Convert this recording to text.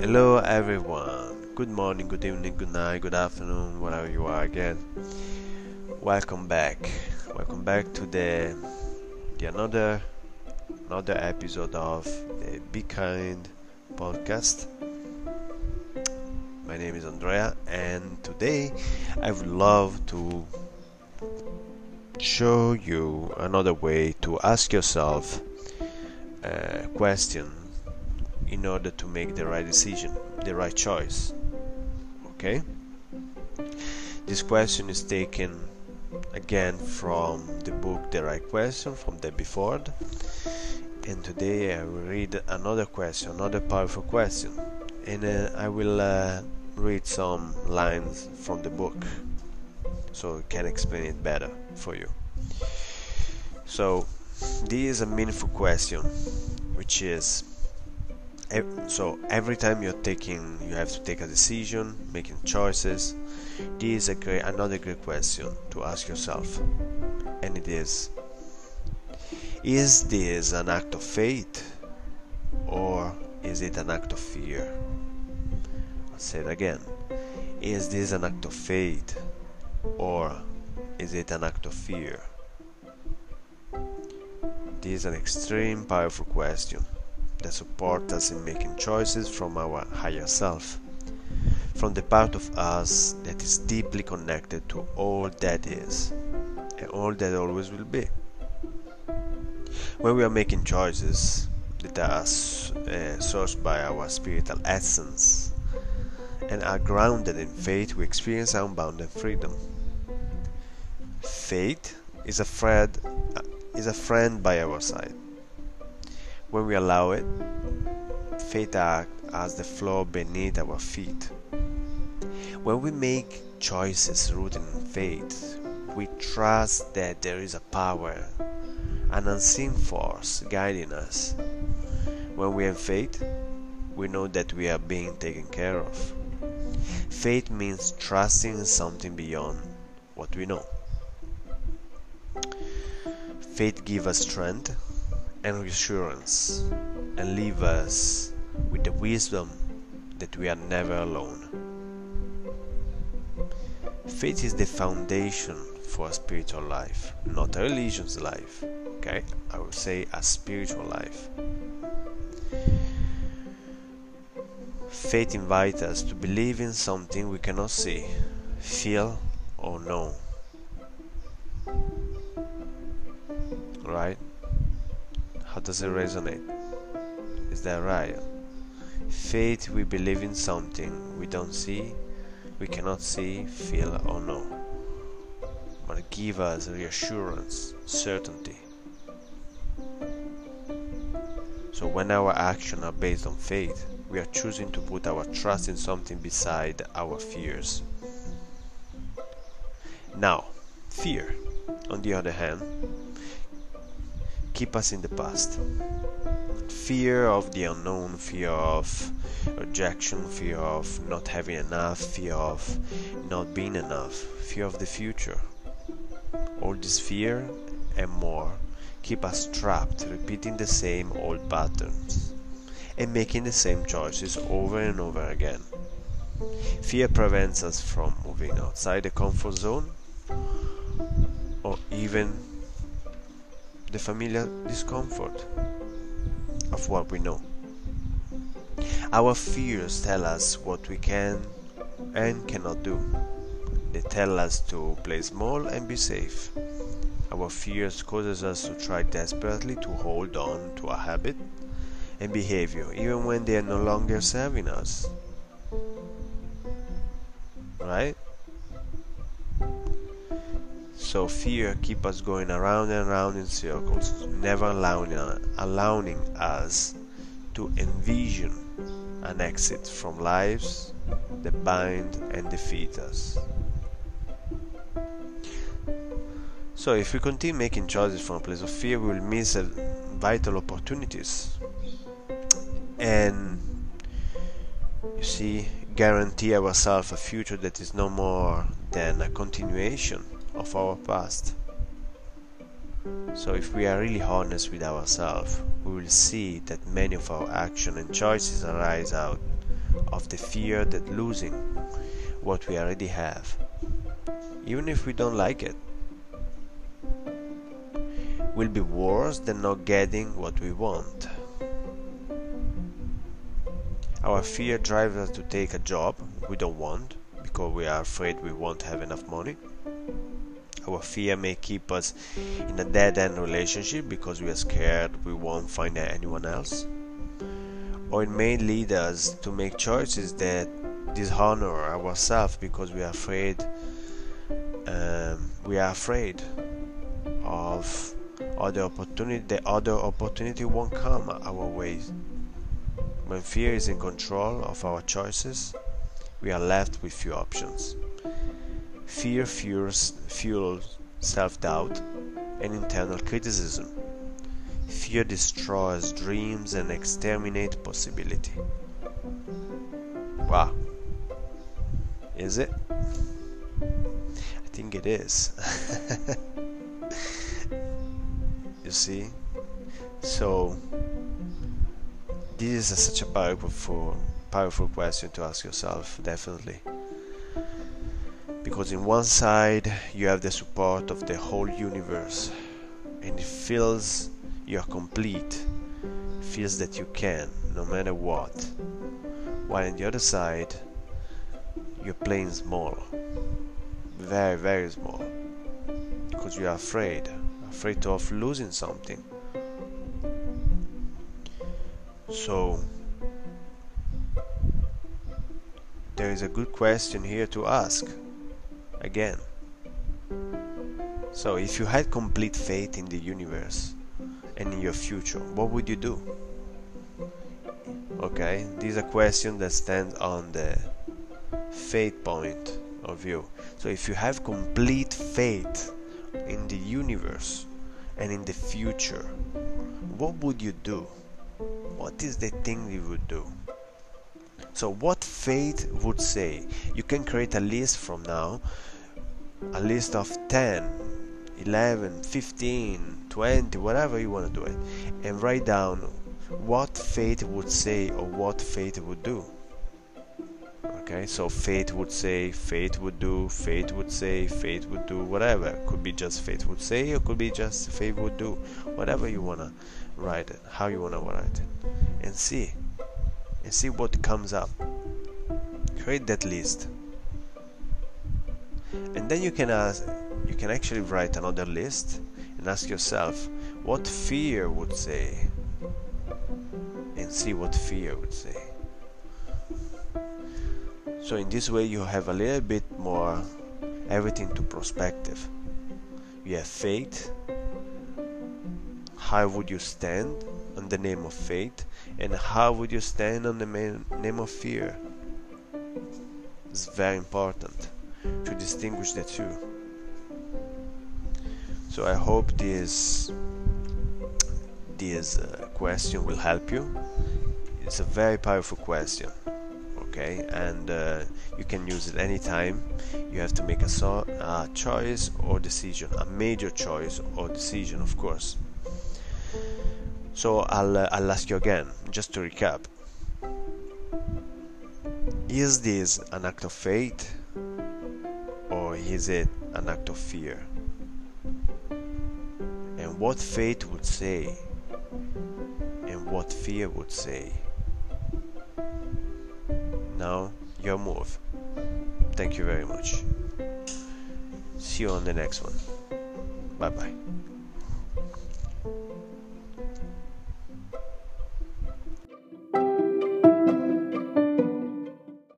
Hello, everyone. Good morning, good evening, good night, good afternoon, wherever you are again. Welcome back. Welcome back to the the another another episode of the Be Kind podcast. My name is Andrea, and today I would love to show you another way to ask yourself uh, a question in order to make the right decision, the right choice. Okay? This question is taken again from the book The Right Question from Debbie Ford. And today I will read another question, another powerful question. And uh, I will uh, read some lines from the book so I can explain it better for you. So, this is a meaningful question, which is so every time you're taking you have to take a decision making choices this is great another great question to ask yourself. And it is is this an act of faith or is it an act of fear? I'll say it again. Is this an act of faith or is it an act of fear? This is an extreme powerful question that support us in making choices from our higher self, from the part of us that is deeply connected to all that is and all that always will be. When we are making choices that are uh, sourced by our spiritual essence and are grounded in faith, we experience unbounded freedom. Faith is a friend, is a friend by our side when we allow it, faith acts as the floor beneath our feet. When we make choices rooted in faith, we trust that there is a power, an unseen force guiding us. When we have faith, we know that we are being taken care of. Faith means trusting in something beyond what we know. Faith gives us strength and reassurance and leave us with the wisdom that we are never alone. Faith is the foundation for a spiritual life, not a religion's life. Okay? I would say a spiritual life. Faith invites us to believe in something we cannot see, feel, or know. Right? How does it resonate? Is that right? Faith, we believe in something we don't see, we cannot see, feel, or know. But give us reassurance, certainty. So when our actions are based on faith, we are choosing to put our trust in something beside our fears. Now, fear, on the other hand, keep us in the past. Fear of the unknown, fear of rejection, fear of not having enough, fear of not being enough, fear of the future. All this fear and more keep us trapped, repeating the same old patterns and making the same choices over and over again. Fear prevents us from moving outside the comfort zone or even the familiar discomfort of what we know. Our fears tell us what we can and cannot do. They tell us to play small and be safe. Our fears causes us to try desperately to hold on to a habit and behavior even when they are no longer serving us. Right? So fear keep us going around and around in circles, never allowing, allowing us to envision an exit from lives that bind and defeat us. So if we continue making choices from a place of fear, we will miss vital opportunities. And you see, guarantee ourselves a future that is no more than a continuation of our past. So, if we are really honest with ourselves, we will see that many of our actions and choices arise out of the fear that losing what we already have, even if we don't like it, will be worse than not getting what we want. Our fear drives us to take a job we don't want because we are afraid we won't have enough money. Our fear may keep us in a dead end relationship because we are scared we won't find anyone else. Or it may lead us to make choices that dishonor ourselves because we are afraid um, we are afraid of other opportunity the other opportunity won't come our way when fear is in control of our choices we are left with few options fear fuels, fuels self-doubt and internal criticism. Fear destroys dreams and exterminates possibility. Wow. Is it? I think it is. You see? So this is a, such a powerful powerful question to ask yourself definitely because in one side you have the support of the whole universe and it feels you are complete feels that you can no matter what while on the other side you're playing small very very small because you are afraid afraid of losing something. So, there is a good question here to ask again. So, if you had complete faith in the universe and in your future, what would you do? Okay, this is a question that stands on the faith point of view. So, if you have complete faith in the universe and in the future, what would you do? What is the thing you would do? So, what fate would say? You can create a list from now, a list of 10, 11, 15, 20, whatever you want to do it, and write down what fate would say or what fate would do. Okay so fate would say fate would do fate would say fate would do whatever. Could be just fate would say or could be just fate would do. Whatever you want to write it how you want to write it. And see and see what comes up create that list and then you can ask you can actually write another list and ask yourself what fear would say and see what fear would say so in this way you have a little bit more everything to perspective. You have faith. How would you stand on the name of faith? And how would you stand on the name of fear? It's very important to distinguish the two. So I hope this this uh, question will help you. It's a very powerful question okay and uh, you can use it anytime you have to make a, so a choice or decision a major choice or decision of course so I'll, uh, I'll ask you again just to recap is this an act of faith or is it an act of fear and what faith would say and what fear would say now, your move. Thank you very much. See you on the next one. Bye bye.